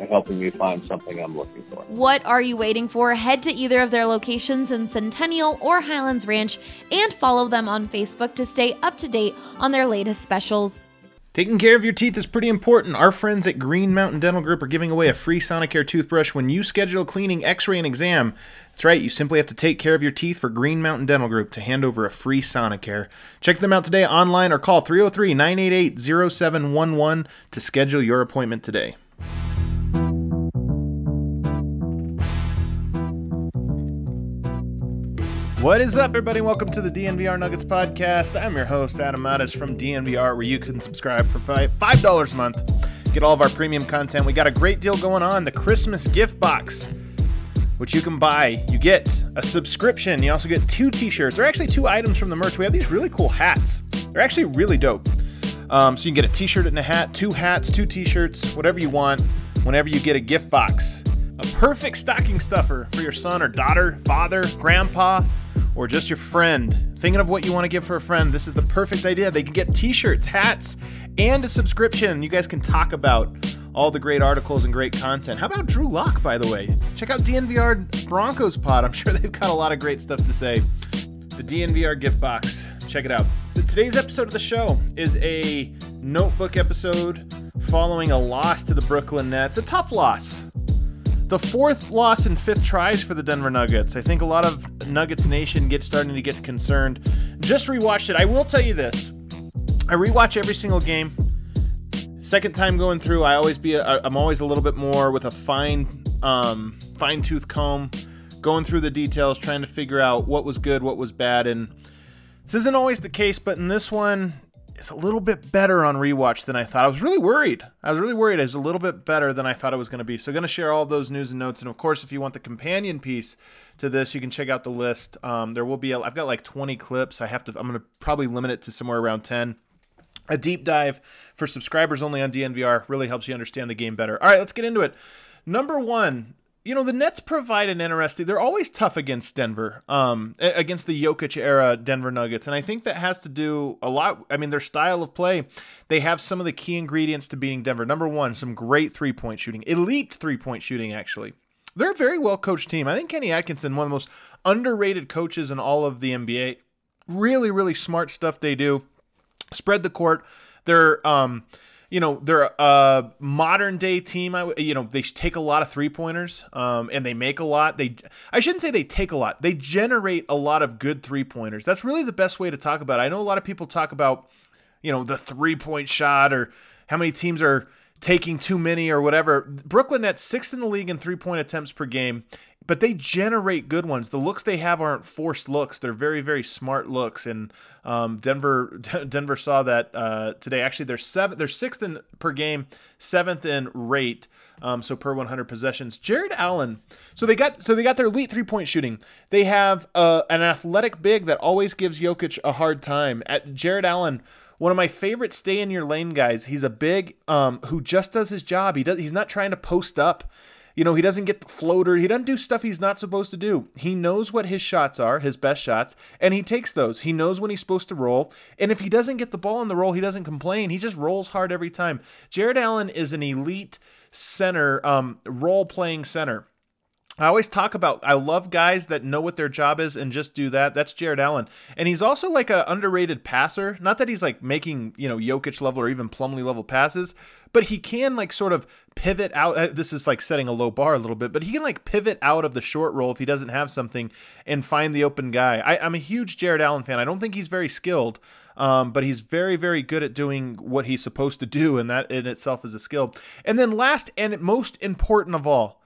ha- helping me find something I'm looking for. What are you waiting for? Head to either of their locations in Centennial or Highlands Ranch and follow them on Facebook to stay up to date on their latest specials. Taking care of your teeth is pretty important. Our friends at Green Mountain Dental Group are giving away a free Sonicare toothbrush when you schedule a cleaning, x ray, and exam. That's right, you simply have to take care of your teeth for Green Mountain Dental Group to hand over a free Sonicare. Check them out today online or call 303 988 0711 to schedule your appointment today. What is up, everybody? Welcome to the DNVR Nuggets podcast. I'm your host, Adam Mares from DNVR, where you can subscribe for five five dollars a month. Get all of our premium content. We got a great deal going on: the Christmas gift box, which you can buy. You get a subscription. You also get two T-shirts. They're actually two items from the merch. We have these really cool hats. They're actually really dope. Um, so you can get a T-shirt and a hat, two hats, two T-shirts, whatever you want. Whenever you get a gift box, a perfect stocking stuffer for your son or daughter, father, grandpa or just your friend, thinking of what you want to give for a friend, this is the perfect idea. They can get t shirts, hats, and a subscription. You guys can talk about all the great articles and great content. How about Drew Lock, by the way? Check out DNVR Broncos Pod. I'm sure they've got a lot of great stuff to say. The DNVR gift box. Check it out. Today's episode of the show is a notebook episode following a loss to the Brooklyn Nets. A tough loss the fourth loss in fifth tries for the Denver Nuggets. I think a lot of Nuggets Nation get starting to get concerned. Just rewatched it. I will tell you this: I rewatch every single game. Second time going through, I always be a, I'm always a little bit more with a fine um, fine tooth comb, going through the details, trying to figure out what was good, what was bad, and this isn't always the case. But in this one, is a little bit better on rewatch than I thought. I was really worried. I was really worried. It was a little bit better than I thought it was going to be. So, going to share all those news and notes. And of course, if you want the companion piece to this, you can check out the list. Um, there will be. i I've got like 20 clips. I have to. I'm going to probably limit it to somewhere around 10. A deep dive for subscribers only on DNVR really helps you understand the game better. All right, let's get into it. Number one, you know the Nets provide an interesting. They're always tough against Denver, um, against the Jokic era Denver Nuggets, and I think that has to do a lot. I mean, their style of play. They have some of the key ingredients to beating Denver. Number one, some great three point shooting, elite three point shooting. Actually, they're a very well coached team. I think Kenny Atkinson, one of the most underrated coaches in all of the NBA. Really, really smart stuff they do. Spread the court. They're um, you know they're a modern day team. I you know they take a lot of three pointers, um, and they make a lot. They I shouldn't say they take a lot. They generate a lot of good three pointers. That's really the best way to talk about. it. I know a lot of people talk about you know the three point shot or how many teams are taking too many or whatever. Brooklyn Nets sixth in the league in three point attempts per game but they generate good ones. The looks they have aren't forced looks; they're very, very smart looks. And um, Denver, Denver saw that uh, today. Actually, they're seven, they're sixth in per game, seventh in rate. Um, so per 100 possessions, Jarrett Allen. So they got so they got their elite three point shooting. They have uh, an athletic big that always gives Jokic a hard time. At Jarrett Allen, one of my favorite stay in your lane guys. He's a big um, who just does his job. He does. He's not trying to post up. You know, he doesn't get the floater. He doesn't do stuff he's not supposed to do. He knows what his shots are, his best shots, and he takes those. He knows when he's supposed to roll. And if he doesn't get the ball in the roll, he doesn't complain. He just rolls hard every time. Jarrett Allen is an elite center, um, role playing center. I always talk about I love guys that know what their job is and just do that. That's Jarrett Allen. And he's also like an underrated passer. Not that he's like making, you know, Jokic level or even Plumlee level passes, but he can like sort of pivot out. Uh, this is like setting a low bar a little bit, but he can like pivot out of the short roll if he doesn't have something and find the open guy. I, am a huge Jarrett Allen fan. I don't think he's very skilled, um, but he's very, very good at doing what he's supposed to do, and that in itself is a skill. And then last and most important of all,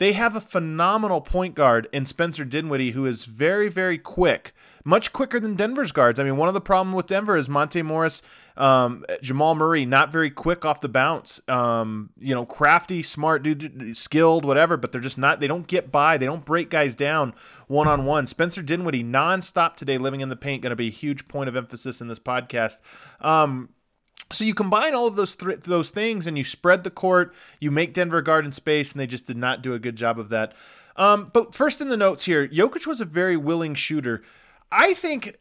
they have a phenomenal point guard in Spencer Dinwiddie who is very, very quick, much quicker than Denver's guards. I mean, one of the problem with Denver is Monte Morris, um, Jamal Murray, not very quick off the bounce. Um, you know, crafty, smart, dude, skilled, whatever, but they're just not. They don't get by. They don't break guys down one on one. Spencer Dinwiddie, nonstop today, living in the paint, going to be a huge point of emphasis in this podcast. Um, so you combine all of those th- those things and you spread the court, you make Denver Garden space, and they just did not do a good job of that. Um, but first in the notes here, Jokic was a very willing shooter. I think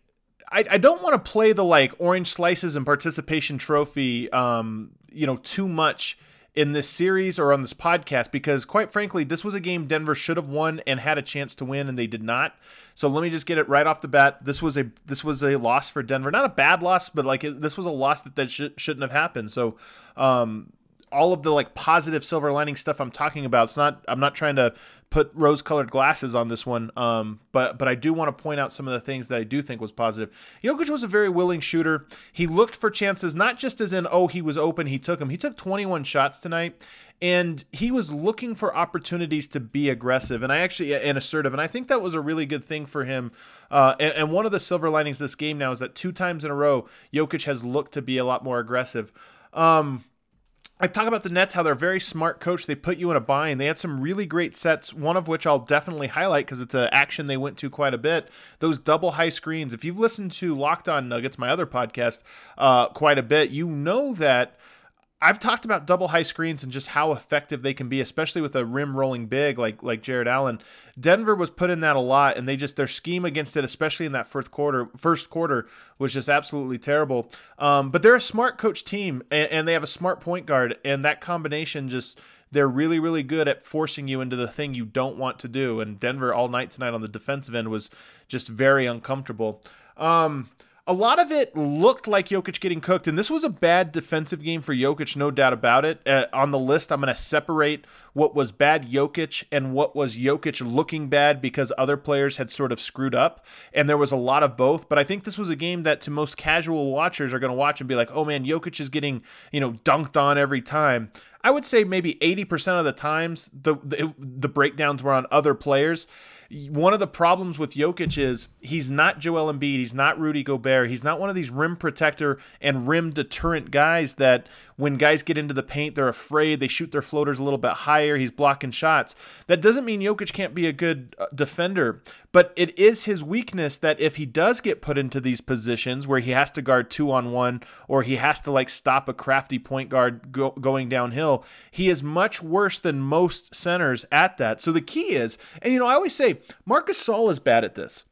I, I don't want to play the like orange slices and participation trophy, um, you know, too much in this series or on this podcast because quite frankly this was a game Denver should have won and had a chance to win and they did not. So let me just get it right off the bat. This was a this was a loss for Denver. Not a bad loss, but like this was a loss that that sh- shouldn't have happened. So um all of the like positive silver lining stuff I'm talking about. It's not I'm not trying to put rose colored glasses on this one, um, but but I do want to point out some of the things that I do think was positive. Jokic was a very willing shooter. He looked for chances, not just as in oh he was open, he took them. He took 21 shots tonight, and he was looking for opportunities to be aggressive and I actually and assertive, and I think that was a really good thing for him. Uh, and, and one of the silver linings this game now is that two times in a row, Jokic has looked to be a lot more aggressive. Um, I talk about the Nets, how they're very smart coach. They put you in a bind. They had some really great sets, one of which I'll definitely highlight because it's an action they went to quite a bit. Those double high screens. If you've listened to Locked On Nuggets, my other podcast, uh, quite a bit, you know that I've talked about double high screens and just how effective they can be, especially with a rim rolling big like like Jarrett Allen. Denver was put in that a lot, and they just their scheme against it, especially in that first quarter, first quarter was just absolutely terrible. Um, but they're a smart coach team, and, and they have a smart point guard, and that combination just they're really really good at forcing you into the thing you don't want to do. And Denver all night tonight on the defensive end was just very uncomfortable. Um, a lot of it looked like Jokic getting cooked, and this was a bad defensive game for Jokic, no doubt about it. Uh, on the list, I'm going to separate what was bad Jokic and what was Jokic looking bad because other players had sort of screwed up, and there was a lot of both. But I think this was a game that to most casual watchers are going to watch and be like, "Oh man, Jokic is getting you know dunked on every time." I would say maybe 80% of the times the, the, the breakdowns were on other players one of the problems with Jokic is he's not Joel Embiid, he's not Rudy Gobert, he's not one of these rim protector and rim deterrent guys that when guys get into the paint, they're afraid, they shoot their floaters a little bit higher, he's blocking shots. That doesn't mean Jokic can't be a good uh, defender, but it is his weakness that if he does get put into these positions where he has to guard two on one or he has to like stop a crafty point guard go- going downhill, he is much worse than most centers at that. So the key is, and you know, I always say Marcus Gasol is bad at this.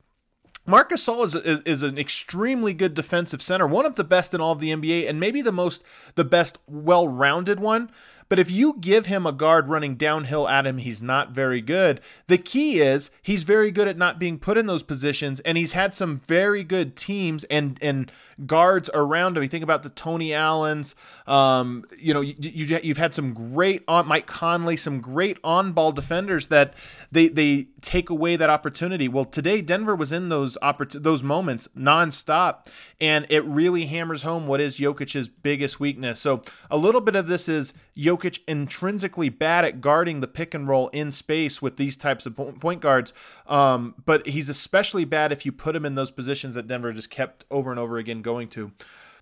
Marc Gasol is, is, is, an extremely good defensive center, one of the best in all of the NBA, and maybe the most the best well-rounded one. But if you give him a guard running downhill at him, he's not very good. The key is he's very good at not being put in those positions, and he's had some very good teams and and guards around him. You think about the Tony Allens. Um, you know, you, you you've had some great on Mike Conley, some great on ball defenders that they they take away that opportunity. Well, today Denver was in those oppor- those moments nonstop, and it really hammers home what is Jokic's biggest weakness. So a little bit of this is Jokic Jokic intrinsically bad at guarding the pick and roll in space with these types of point guards, um, but he's especially bad if you put him in those positions that Denver just kept over and over again going to.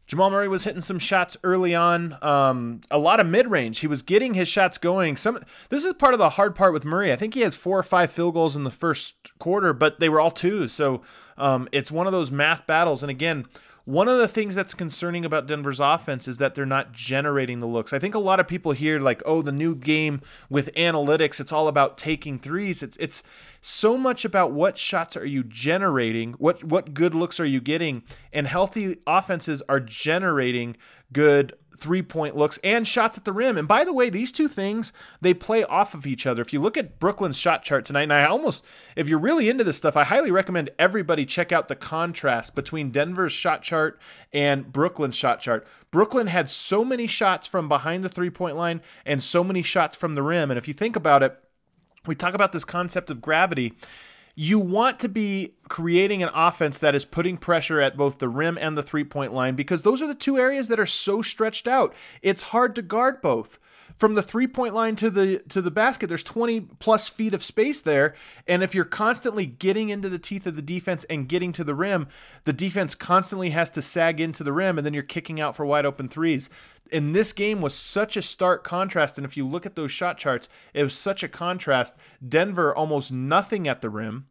Jamal Murray was hitting some shots early on, um, a lot of mid range. He was getting his shots going. Some this is part of the hard part with Murray. I think he has four or five field goals in the first quarter, but they were all twos. So um, it's one of those math battles. And again, one of the things that's concerning about Denver's offense is that they're not generating the looks. I think a lot of people hear like, "Oh, the new game with analytics, it's all about taking threes." It's it's so much about what shots are you generating, what what good looks are you getting, and healthy offenses are generating good three point looks and shots at the rim. And by the way, these two things, they play off of each other. If you look at Brooklyn's shot chart tonight, and I almost, if you're really into this stuff, I highly recommend everybody check out the contrast between Denver's shot chart and Brooklyn's shot chart. Brooklyn had so many shots from behind the three point line and so many shots from the rim. And if you think about it, we talk about this concept of gravity you want to be creating an offense that is putting pressure at both the rim and the three point line because those are the two areas that are so stretched out. It's hard to guard both. From the three point line to the to the basket, there's 20 plus feet of space there, and if you're constantly getting into the teeth of the defense and getting to the rim, the defense constantly has to sag into the rim, and then you're kicking out for wide open threes and this game was such a stark contrast. And if you look at those shot charts, it was such a contrast. Denver almost nothing at the rim.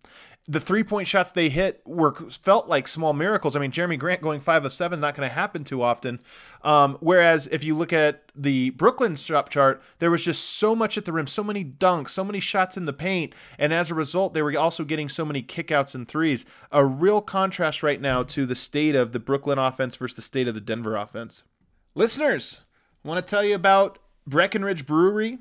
The three point shots they hit were felt like small miracles. I mean, Jerami Grant going five of seven, not going to happen too often. Um, whereas if you look at the Brooklyn shot chart, there was just so much at the rim, so many dunks, so many shots in the paint, and as a result, they were also getting so many kickouts and threes. A real contrast right now to the state of the Brooklyn offense versus the state of the Denver offense. Listeners, I want to tell you about Breckenridge Brewery.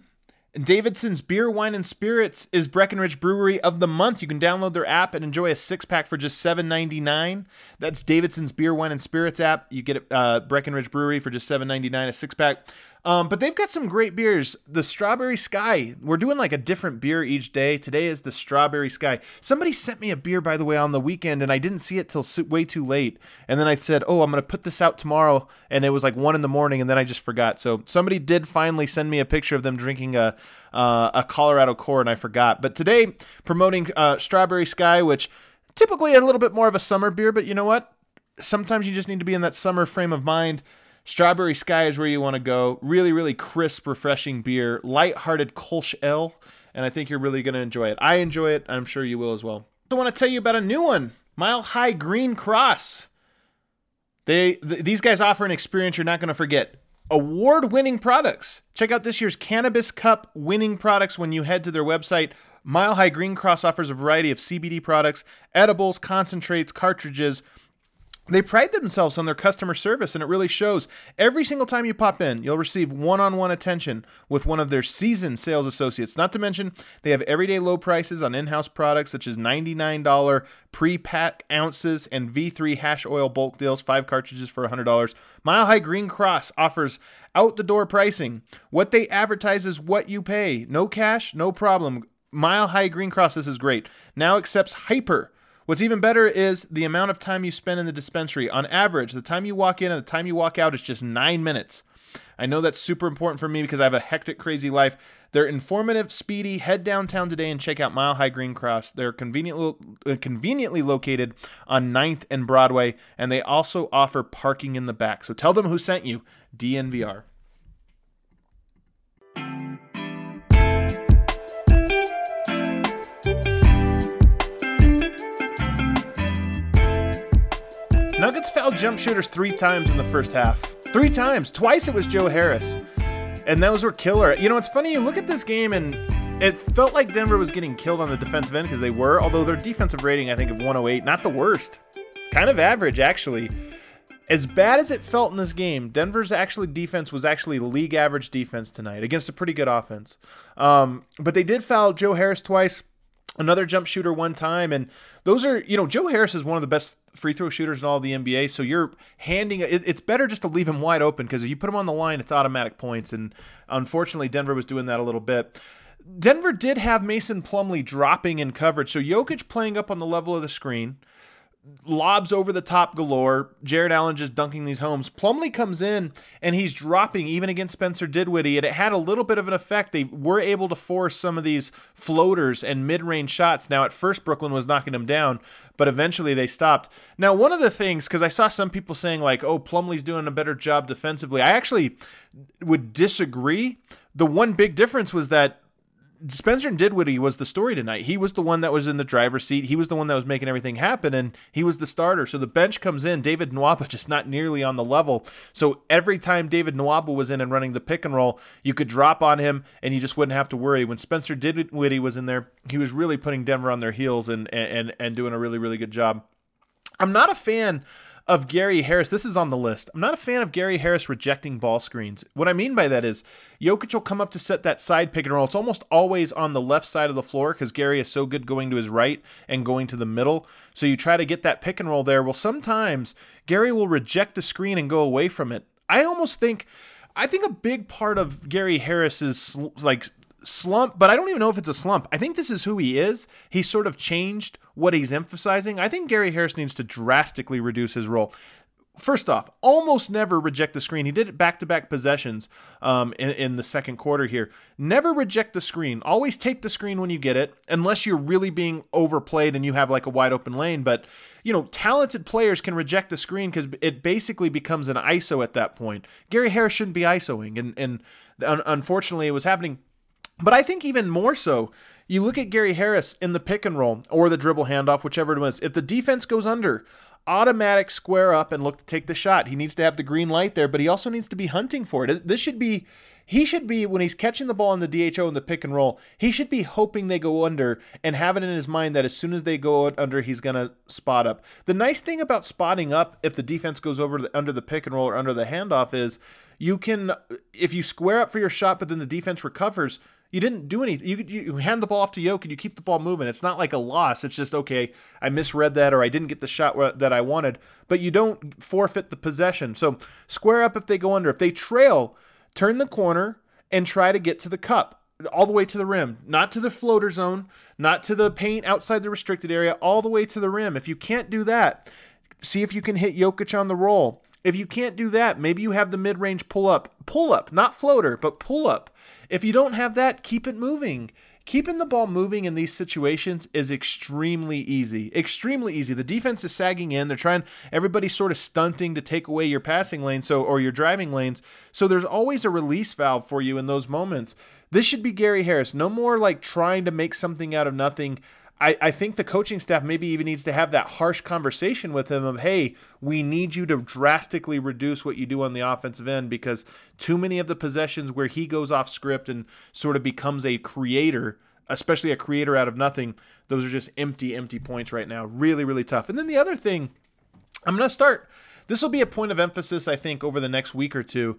And Davidson's Beer, Wine, and Spirits is Breckenridge Brewery of the Month. You can download their app and enjoy a six pack for just $7.99. That's Davidson's Beer, Wine, and Spirits app. You get uh, Breckenridge Brewery for just $7.99, a six pack. Um, but they've got some great beers. The Strawberry Sky. We're doing like a different beer each day. Today is the Strawberry Sky. Somebody sent me a beer, by the way, on the weekend, and I didn't see it till way too late. And then I said, "Oh, I'm gonna put this out tomorrow," and it was like one in the morning, and then I just forgot. So somebody did finally send me a picture of them drinking a uh, a Colorado Core, and I forgot. But today, promoting uh, Strawberry Sky, which typically a little bit more of a summer beer, but you know what? Sometimes you just need to be in that summer frame of mind Strawberry Sky is where you want to go. Really, really crisp, refreshing beer. Light-hearted Kolsch Ale, and I think you're really going to enjoy it. I enjoy it. I'm sure you will as well. I want to tell you about a new one, Mile High Green Cross. They th- these guys offer an experience you're not going to forget. Award-winning products. Check out this year's Cannabis Cup winning products when you head to their website. Mile High Green Cross offers a variety of CBD products, edibles, concentrates, cartridges they pride themselves on their customer service and it really shows. Every single time you pop in, you'll receive one on one attention with one of their seasoned sales associates. Not to mention, they have everyday low prices on in house products such as $99 pre pack ounces and V3 hash oil bulk deals, five cartridges for $100. Mile High Green Cross offers out the door pricing. What they advertise is what you pay. No cash, no problem. Mile High Green Cross, this is great. Now accepts Hypur What's even better is the amount of time you spend in the dispensary. On average, the time you walk in and the time you walk out is just nine minutes. I know that's super important for me because I have a hectic, crazy life. They're informative, speedy. Head downtown today and check out Mile High Green Cross. They're conveniently, uh, conveniently located on 9th and Broadway, and they also offer parking in the back. So tell them who sent you, DNVR. Nuggets fouled jump shooters three times in the first half. Three times. Twice it was Joe Harris. And those were killer. You know, it's funny, you look at this game and it felt like Denver was getting killed on the defensive end because they were, although their defensive rating, I think, of 108, not the worst. Kind of average, actually. As bad as it felt in this game, Denver's actually defense was actually league average defense tonight against a pretty good offense. Um, but they did foul Joe Harris twice another jump shooter one time and those are you know joe harris is one of the best free throw shooters in all the nba so you're handing it, it's better just to leave him wide open because if you put him on the line it's automatic points and unfortunately denver was doing that a little bit. Denver did have mason plumlee dropping in coverage so jokic playing up on the level of the screen lobs over the top galore. Jarrett Allen just dunking these homes. Plumlee comes in and he's dropping even against Spencer Dinwiddie, and it had a little bit of an effect. They were able to force some of these floaters and mid-range shots. Now, at first, Brooklyn was knocking them down, but eventually they stopped. Now, one of the things, because I saw some people saying like, "Oh, Plumlee's doing a better job defensively," I actually would disagree. The one big difference was that Spencer Dinwiddie was the story tonight. He was the one that was in the driver's seat. He was the one that was making everything happen, and he was the starter. So the bench comes in. David Nwaba just not nearly on the level. So every time David Nwaba was in and running the pick and roll, you could drop on him, and you just wouldn't have to worry. When Spencer Dinwiddie was in there, he was really putting Denver on their heels and and and doing a really really good job. I'm not a fan of Gary Harris. This is on the list. I'm not a fan of Gary Harris rejecting ball screens. What I mean by that is Jokic will come up to set that side pick and roll. It's almost always on the left side of the floor because Gary is so good going to his right and going to the middle. So you try to get that pick and roll there. Well, sometimes Gary will reject the screen and go away from it. I almost think I think a big part of Gary Harris's like slump, but I don't even know if it's a slump. I think this is who he is. He's sort of changed what he's emphasizing. I think Gary Harris needs to drastically reduce his role. First off, almost never reject the screen. He did it back to back possessions um, in, in, the second quarter here. Never reject the screen. Always take the screen when you get it, unless you're really being overplayed and you have like a wide open lane. But, you know, talented players can reject the screen because it basically becomes an ISO at that point. Gary Harris shouldn't be ISOing. And, and unfortunately, it was happening but I think even more so, you look at Gary Harris in the pick and roll or the dribble handoff, whichever it was. If the defense goes under, automatic square up and look to take the shot. He needs to have the green light there, but he also needs to be hunting for it. This should be he should be when he's catching the ball in the DHO in the pick and roll, he should be hoping they go under and have it in his mind that as soon as they go under, he's going to spot up. The nice thing about spotting up if the defense goes over the, under the pick and roll or under the handoff is you can if you square up for your shot but then the defense recovers, you didn't do anything. You, you hand the ball off to Yoke and you keep the ball moving. It's not like a loss. It's just okay. I misread that or I didn't get the shot that I wanted. But you don't forfeit the possession. So square up if they go under. If they trail, turn the corner and try to get to the cup all the way to the rim, not to the floater zone, not to the paint outside the restricted area, all the way to the rim. If you can't do that, see if you can hit Jokic on the roll. If you can't do that, maybe you have the mid range pull up. Pull up, not floater, but pull up. If you don't have that, keep it moving. Keeping the ball moving in these situations is extremely easy. Extremely easy. The defense is sagging in. They're trying everybody's sort of stunting to take away your passing lane so or your driving lanes. So there's always a release valve for you in those moments. This should be Gary Harris. No more like trying to make something out of nothing. I, I think the coaching staff maybe even needs to have that harsh conversation with him of, hey, we need you to drastically reduce what you do on the offensive end because too many of the possessions where he goes off script and sort of becomes a creator, especially a creator out of nothing, those are just empty, empty points right now. Really, really tough. And then the other thing, I'm going to start. This will be a point of emphasis, I think, over the next week or two.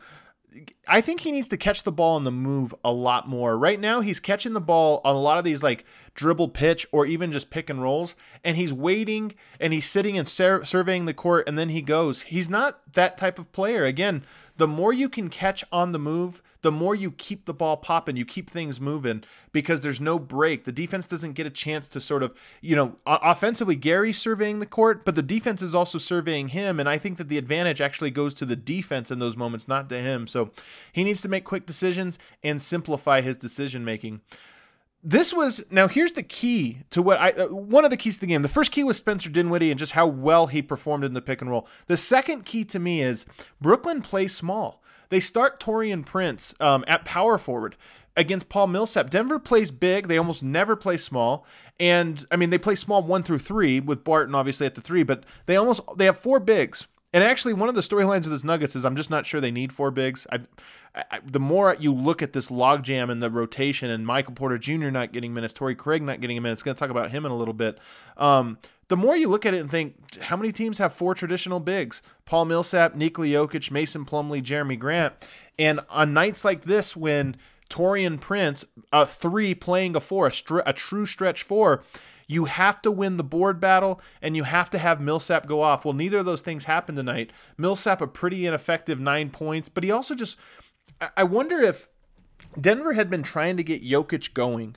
I think he needs to catch the ball on the move a lot more. Right now, he's catching the ball on a lot of these like dribble pitch or even just pick and rolls, and he's waiting and he's sitting and sur- surveying the court, and then he goes. He's not that type of player. Again, the more you can catch on the move, the more you keep the ball popping, you keep things moving because there's no break. The defense doesn't get a chance to sort of, you know, offensively, Gary's surveying the court, but the defense is also surveying him. And I think that the advantage actually goes to the defense in those moments, not to him. So he needs to make quick decisions and simplify his decision making this was now here's the key to what I uh, one of the keys to the game. The first key was Spencer Dinwiddie and just how well he performed in the pick and roll. The second key to me is Brooklyn plays small. They start Taurean Prince um, at power forward against Paul Millsap. Denver plays big. They almost never play small. And I mean, they play small one through three with Barton obviously at the three, but they almost they have four bigs. And actually, one of the storylines of this Nuggets is I'm just not sure they need four bigs. I, I, the more you look at this logjam in the rotation and Michael Porter Jr. not getting minutes, Torrey Craig not getting minutes, going to talk about him in a little bit. Um, the more you look at it and think, how many teams have four traditional bigs? Paul Millsap, Nikola Jokic, Mason Plumlee, Jerami Grant. And on nights like this, when Taurean Prince, a three playing a four, a, str- a true stretch four, you have to win the board battle and you have to have Millsap go off. Well, neither of those things happened tonight. Millsap, a pretty ineffective nine points, but he also just, I wonder if Denver had been trying to get Jokic going.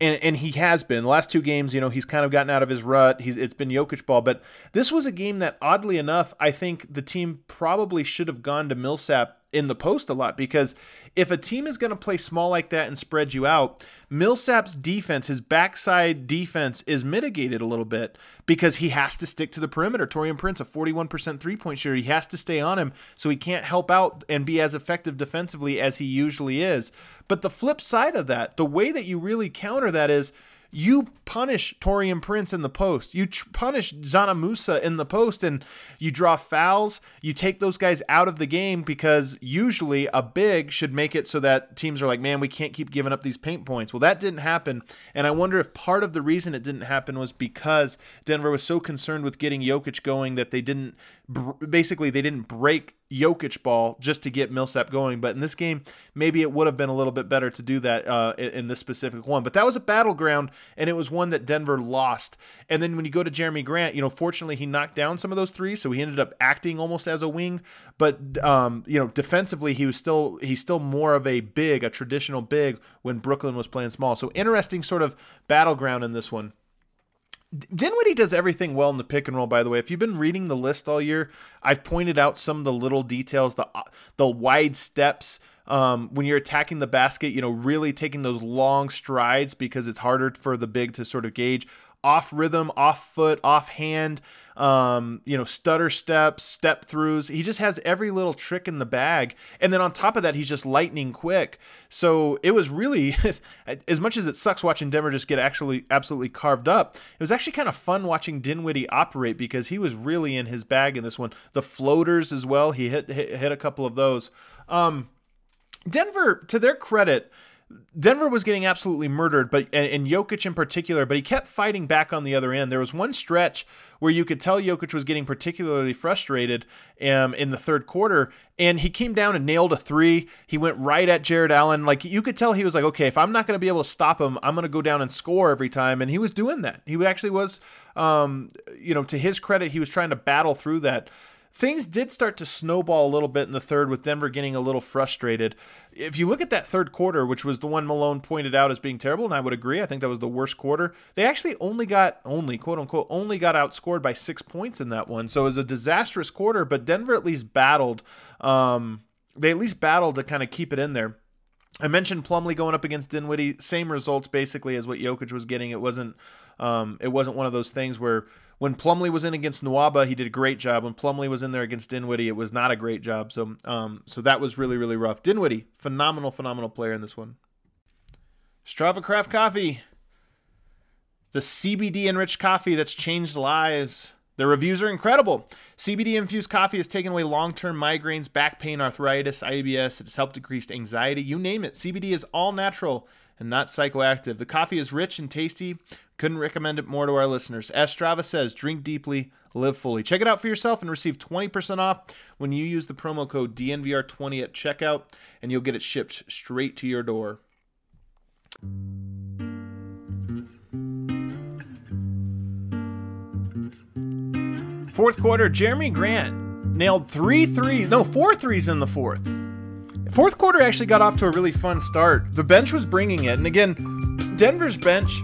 And, and he has been the last two games. You know, he's kind of gotten out of his rut. He's it's been Jokic ball, but this was a game that, oddly enough, I think the team probably should have gone to Millsap in the post a lot because if a team is going to play small like that and spread you out, Millsap's defense, his backside defense, is mitigated a little bit because he has to stick to the perimeter. Taurean Prince, a 41% three point shooter, he has to stay on him so he can't help out and be as effective defensively as he usually is. But the flip side of that, the way that you really counter that is you punish Taurean Prince in the post. You tr- punish Dzanan Musa in the post, and you draw fouls. You take those guys out of the game because usually a big should make it so that teams are like, man, we can't keep giving up these paint points. Well, that didn't happen. And I wonder if part of the reason it didn't happen was because Denver was so concerned with getting Jokic going that they didn't basically they didn't break Jokic ball just to get Millsap going. But in this game, maybe it would have been a little bit better to do that uh, in this specific one. But that was a battleground, and it was one that Denver lost. And then when you go to Jerami Grant, you know, fortunately he knocked down some of those threes, so he ended up acting almost as a wing. But um, you know, defensively he was still he's still more of a big, a traditional big when Brooklyn was playing small. So interesting sort of battleground in this one. Dinwiddie does everything well in the pick and roll. By the way, if you've been reading the list all year, I've pointed out some of the little details, the uh, the wide steps um, when you're attacking the basket. You know, really taking those long strides because it's harder for the big to sort of gauge off rhythm, off foot, off hand, um, you know, stutter steps, step throughs. He just has every little trick in the bag. And then on top of that, he's just lightning quick. So it was really, as much as it sucks watching Denver just get actually absolutely carved up, it was actually kind of fun watching Dinwiddie operate because he was really in his bag in this one. The floaters as well, he hit, hit, hit a couple of those. Um, Denver, to their credit, Denver was getting absolutely murdered, but and, and Jokic in particular, but he kept fighting back on the other end. There was one stretch where you could tell Jokic was getting particularly frustrated um, in the third quarter, and he came down and nailed a three. He went right at Jarrett Allen. Like you could tell he was like, okay, if I'm not going to be able to stop him, I'm going to go down and score every time. And he was doing that. He actually was, um, you know, to his credit, he was trying to battle through that things did start to snowball a little bit in the third with Denver getting a little frustrated. If you look at that third quarter, which was the one Malone pointed out as being terrible, and I would agree, I think that was the worst quarter. They actually only got only quote unquote only got outscored by six points in that one. So it was a disastrous quarter, but Denver at least battled. Um, they at least battled to kind of keep it in there. I mentioned Plumlee going up against Dinwiddie, same results basically as what Jokic was getting. It wasn't um, it wasn't one of those things where when Plumlee was in against Nwaba, he did a great job. When Plumlee was in there against Dinwiddie, it was not a great job. So, um, so that was really, really rough. Dinwiddie, phenomenal, phenomenal player in this one. Strava Craft Coffee, the CBD enriched coffee that's changed lives. The reviews are incredible. CBD infused coffee has taken away long term migraines, back pain, arthritis, IBS. It has helped decrease anxiety. You name it. CBD is all natural and not psychoactive. The coffee is rich and tasty couldn't recommend it more to our listeners. As Strava says, drink deeply, live fully. Check it out for yourself and receive 20% off when you use the promo code DNVR20 at checkout, and you'll get it shipped straight to your door. Fourth quarter, Jerami Grant nailed three threes, no, four threes in the fourth. Fourth quarter actually got off to a really fun start. The bench was bringing it, and again, Denver's bench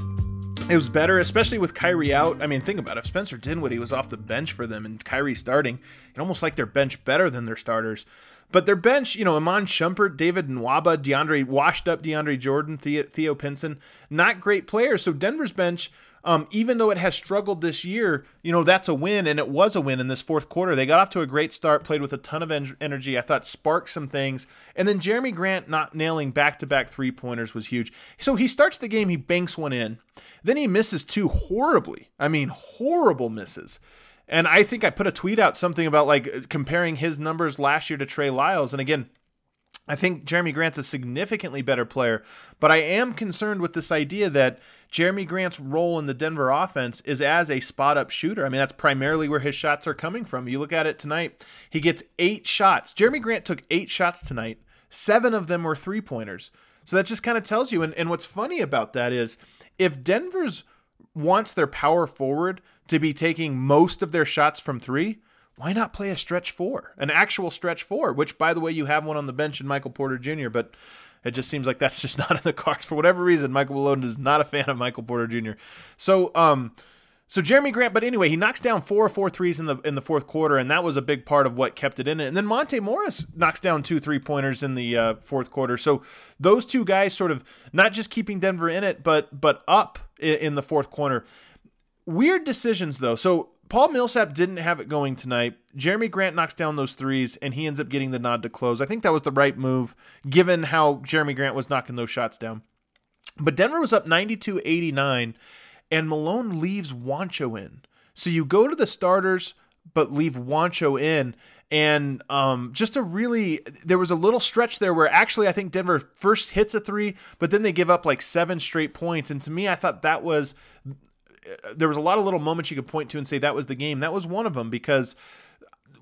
it was better, especially with Kyrie out. I mean, think about it. If Spencer Dinwiddie was off the bench for them and Kyrie starting, it almost like their bench better than their starters. But their bench, you know, Iman Shumpert, David Nwaba, DeAndre, washed up DeAndre Jordan, Theo, Theo Pinson, not great players. So Denver's bench um, even though it has struggled this year, you know, that's a win, and it was a win in this fourth quarter. They got off to a great start, played with a ton of en- energy. I thought sparked some things. And then Jerami Grant not nailing back to back three pointers was huge. So he starts the game, he banks one in. Then he misses two horribly. I mean, horrible misses. And I think I put a tweet out something about like comparing his numbers last year to Trey Lyles. And again, I think Jerami Grant's a significantly better player, but I am concerned with this idea that Jerami Grant's role in the Denver offense is as a spot up shooter. I mean, that's primarily where his shots are coming from. You look at it tonight, he gets eight shots. Jerami Grant took eight shots tonight, seven of them were three pointers. So that just kind of tells you. And, and what's funny about that is if Denver's wants their power forward to be taking most of their shots from three, why not play a stretch four, an actual stretch four? Which, by the way, you have one on the bench in Michael Porter Jr., but it just seems like that's just not in the cards for whatever reason. Michael Malone is not a fan of Michael Porter Jr. So, um, so Jerami Grant, but anyway, he knocks down four or four threes in the in the fourth quarter, and that was a big part of what kept it in it. And then Monte Morris knocks down two three pointers in the uh, fourth quarter. So those two guys sort of not just keeping Denver in it, but but up in, in the fourth quarter. Weird decisions though. So Paul Millsap didn't have it going tonight. Jerami Grant knocks down those threes, and he ends up getting the nod to close. I think that was the right move, given how Jerami Grant was knocking those shots down. But Denver was up 92 89, and Malone leaves Juancho in. So you go to the starters, but leave Juancho in. And um, just a really, there was a little stretch there where actually I think Denver first hits a three, but then they give up like seven straight points. And to me, I thought that was, there was a lot of little moments you could point to and say that was the game. That was one of them because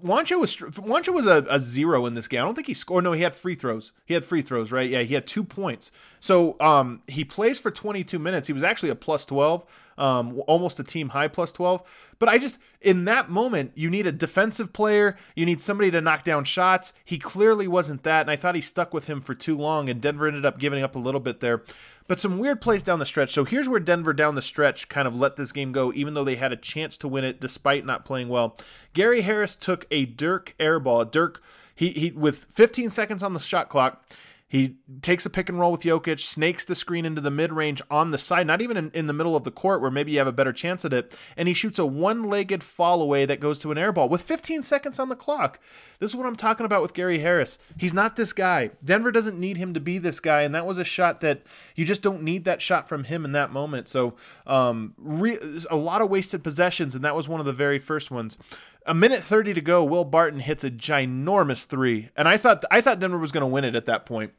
Juancho was Juancho was a, a, zero in this game. I don't think he scored. No, he had free throws. He had free throws, right? Yeah, he had two points. So um, he plays for 22 minutes. He was actually a plus 12, um, almost a team high plus 12. But I just in that moment, you need a defensive player. You need somebody to knock down shots. He clearly wasn't that, and I thought he stuck with him for too long. And Denver ended up giving up a little bit there. But some weird plays down the stretch. So here's where Denver down the stretch kind of let this game go, even though they had a chance to win it despite not playing well. Gary Harris took a Dirk airball. Dirk, he, he with 15 seconds on the shot clock, he takes a pick and roll with Jokic, snakes the screen into the mid range on the side, not even in, in, the middle of the court where maybe you have a better chance at it. And he shoots a one legged fall away that goes to an air ball with 15 seconds on the clock. This is what I'm talking about with Gary Harris. He's not this guy. Denver doesn't need him to be this guy. And that was a shot that you just don't need that shot from him in that moment. So, um, re- a lot of wasted possessions. And that was one of the very first ones. A minute 30 to go, Will Barton hits a ginormous three. And I thought I thought Denver was going to win it at that point.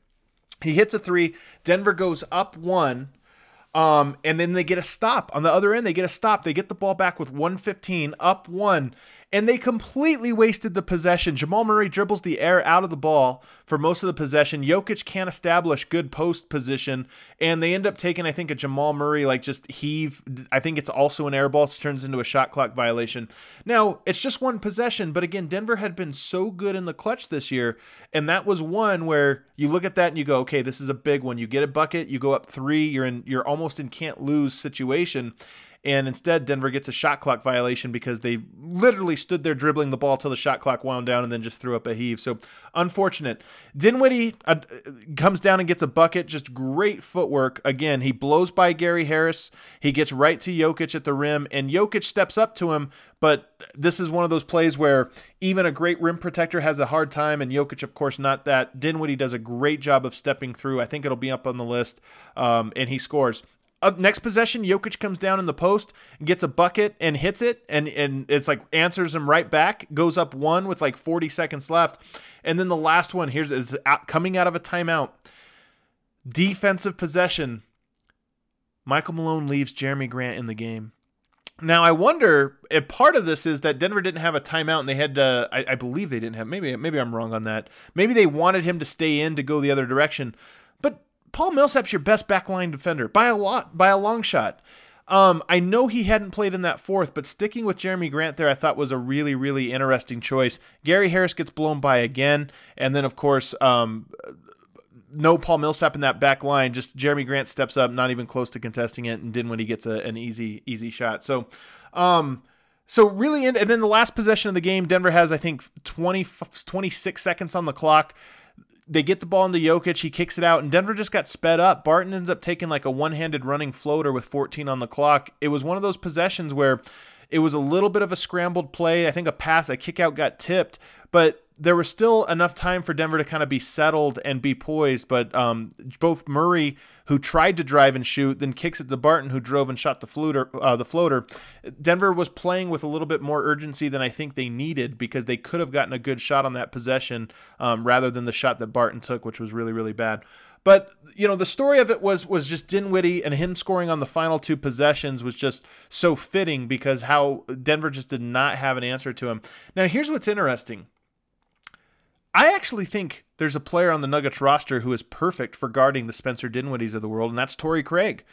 He hits a three. Denver goes up one. Um, and then they get a stop on the other end. They get a stop. They get the ball back with 115, up one, and they completely wasted the possession. Jamal Murray dribbles the air out of the ball for most of the possession. Jokic can't establish good post position, and they end up taking, I think, a Jamal Murray like just heave. I think it's also an air ball. So turns into a shot clock violation. Now it's just one possession, but again, Denver had been so good in the clutch this year, and that was one where you look at that and you go, okay, this is a big one. You get a bucket, you go up three, you're in, you're almost in can't lose situation and instead Denver gets a shot clock violation because they literally stood there dribbling the ball till the shot clock wound down and then just threw up a heave. So unfortunate. Dinwiddie uh, comes down and gets a bucket. Just great footwork. Again, he blows by Gary Harris. He gets right to Jokic at the rim, and Jokic steps up to him. But this is one of those plays where even a great rim protector has a hard time, and Jokic, of course, not that. Dinwiddie does a great job of stepping through. I think it'll be up on the list, um, and he scores. Next possession, Jokic comes down in the post, gets a bucket and hits it, and and it's like answers him right back. Goes up one with like 40 seconds left, and then the last one here's is coming out of a timeout. Defensive possession. Michael Malone leaves Jerami Grant in the game. Now I wonder if part of this is that Denver didn't have a timeout and they had to. I, I believe they didn't have. Maybe maybe I'm wrong on that. Maybe they wanted him to stay in to go the other direction. Paul Millsap's your best backline defender by a lot, by a long shot. Um, I know he hadn't played in that fourth, but sticking with Jerami Grant there, I thought was a really, really interesting choice. Gary Harris gets blown by again, and then of course, um, no Paul Millsap in that back line. Just Jerami Grant steps up, not even close to contesting it, and did when he gets a, an easy, easy shot. So, um, so really, and then the last possession of the game, Denver has I think 20, 26 seconds on the clock they get the ball into Jokic. He kicks it out, and Denver just got sped up. Barton ends up taking like a one handed running floater with 14 on the clock. It was one of those possessions where it was a little bit of a scrambled play. I think a pass, a kick out got tipped, but there was still enough time for Denver to kind of be settled and be poised. But um, both Murray, who tried to drive and shoot, then kicks it to Barton, who drove and shot the floater. Uh, the floater. Denver was playing with a little bit more urgency than I think they needed because they could have gotten a good shot on that possession um, rather than the shot that Barton took, which was really really bad. But you know, the story of it was was just Dinwiddie and him scoring on the final two possessions was just so fitting because how Denver just did not have an answer to him. Now, here's what's interesting. I actually think there's a player on the Nuggets roster who is perfect for guarding the Spencer Dinwiddies of the world, and that's Torrey Craig.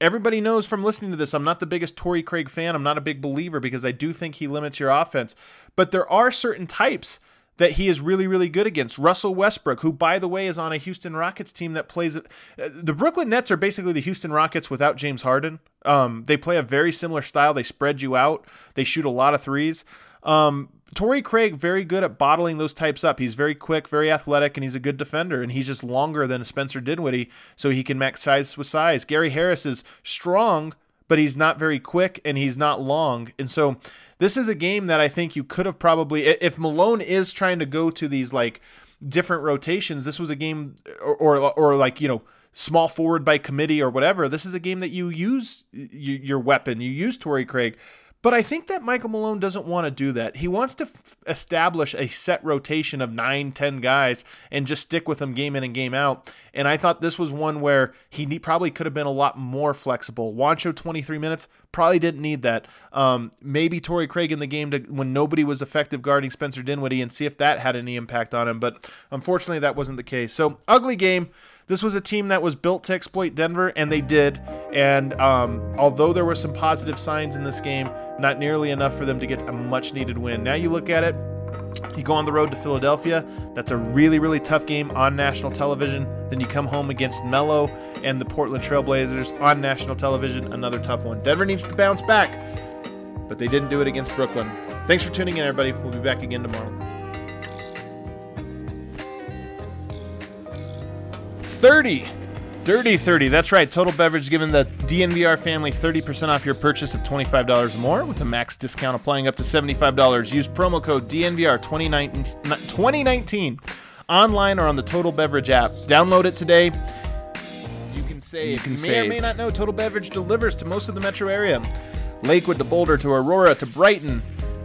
Everybody knows from listening to this, I'm not the biggest Torrey Craig fan. I'm not a big believer because I do think he limits your offense. But there are certain types that he is really, really good against. Russell Westbrook, who, by the way, is on a Houston Rockets team that plays. Uh, the Brooklyn Nets are basically the Houston Rockets without James Harden. Um, they play a very similar style. They spread you out, they shoot a lot of threes. Um, Torrey Craig very good at bottling those types up. He's very quick, very athletic, and he's a good defender. And he's just longer than Spencer Dinwiddie, so he can max size with size. Gary Harris is strong, but he's not very quick and he's not long. And so this is a game that I think you could have probably if Malone is trying to go to these like different rotations, this was a game or or, or like, you know, small forward by committee or whatever. This is a game that you use your weapon. You use Torrey Craig. But I think that Michael Malone doesn't want to do that. He wants to f- establish a set rotation of nine, ten guys and just stick with them game in and game out. And I thought this was one where he need, probably could have been a lot more flexible. Juancho, 23 minutes, probably didn't need that. Um, maybe Torrey Craig in the game to, when nobody was effective guarding Spencer Dinwiddie and see if that had any impact on him. But unfortunately, that wasn't the case. So, ugly game. This was a team that was built to exploit Denver, and they did. And um, although there were some positive signs in this game, not nearly enough for them to get a much needed win. Now you look at it, you go on the road to Philadelphia. That's a really, really tough game on national television. Then you come home against Melo and the Portland Trailblazers on national television. Another tough one. Denver needs to bounce back, but they didn't do it against Brooklyn. Thanks for tuning in, everybody. We'll be back again tomorrow. 30. Dirty 30. That's right. Total Beverage giving the DNVR family 30% off your purchase of $25 or more with a max discount applying up to $75. Use promo code DNVR 2019, online or on the Total Beverage app. Download it today. You can save. You, can you may save. or may not know Total Beverage delivers to most of the metro area. Lakewood to Boulder to Aurora to Brighton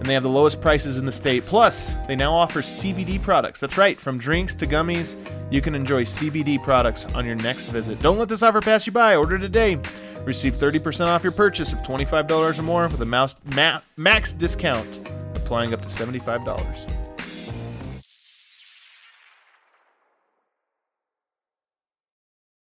and they have the lowest prices in the state. Plus, they now offer CBD products. That's right, from drinks to gummies, you can enjoy CBD products on your next visit. Don't let this offer pass you by. Order today. Receive 30% off your purchase of $25 or more with a mouse, ma- max discount, applying up to $75.